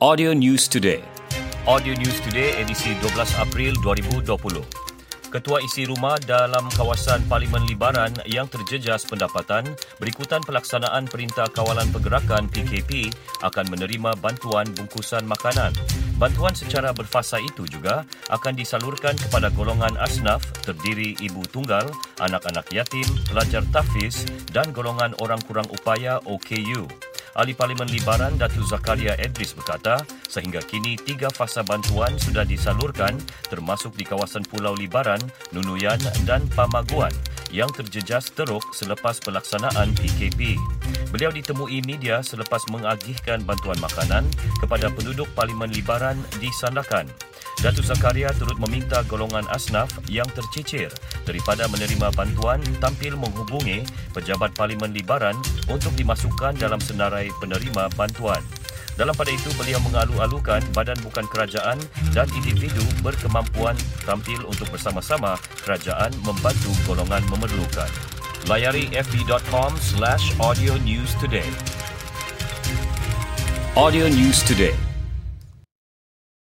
Audio News Today. Audio News Today edisi 12 April 2020. Ketua isi rumah dalam kawasan Parlimen Libaran yang terjejas pendapatan berikutan pelaksanaan Perintah Kawalan Pergerakan PKP akan menerima bantuan bungkusan makanan. Bantuan secara berfasa itu juga akan disalurkan kepada golongan asnaf terdiri ibu tunggal, anak-anak yatim, pelajar tafiz dan golongan orang kurang upaya OKU. Ahli Parlimen Libaran Datuk Zakaria Edris berkata, sehingga kini tiga fasa bantuan sudah disalurkan termasuk di kawasan Pulau Libaran, Nunuyan dan Pamaguan yang terjejas teruk selepas pelaksanaan PKP. Beliau ditemui media selepas mengagihkan bantuan makanan kepada penduduk Parlimen Libaran di Sandakan. Datuk Zakaria turut meminta golongan asnaf yang tercicir daripada menerima bantuan tampil menghubungi pejabat Parlimen Libaran untuk dimasukkan dalam senarai penerima bantuan. Dalam pada itu, beliau mengalu-alukan badan bukan kerajaan dan individu berkemampuan tampil untuk bersama-sama kerajaan membantu golongan memerlukan. Layari fb.com slash audio news today. Audio News Today.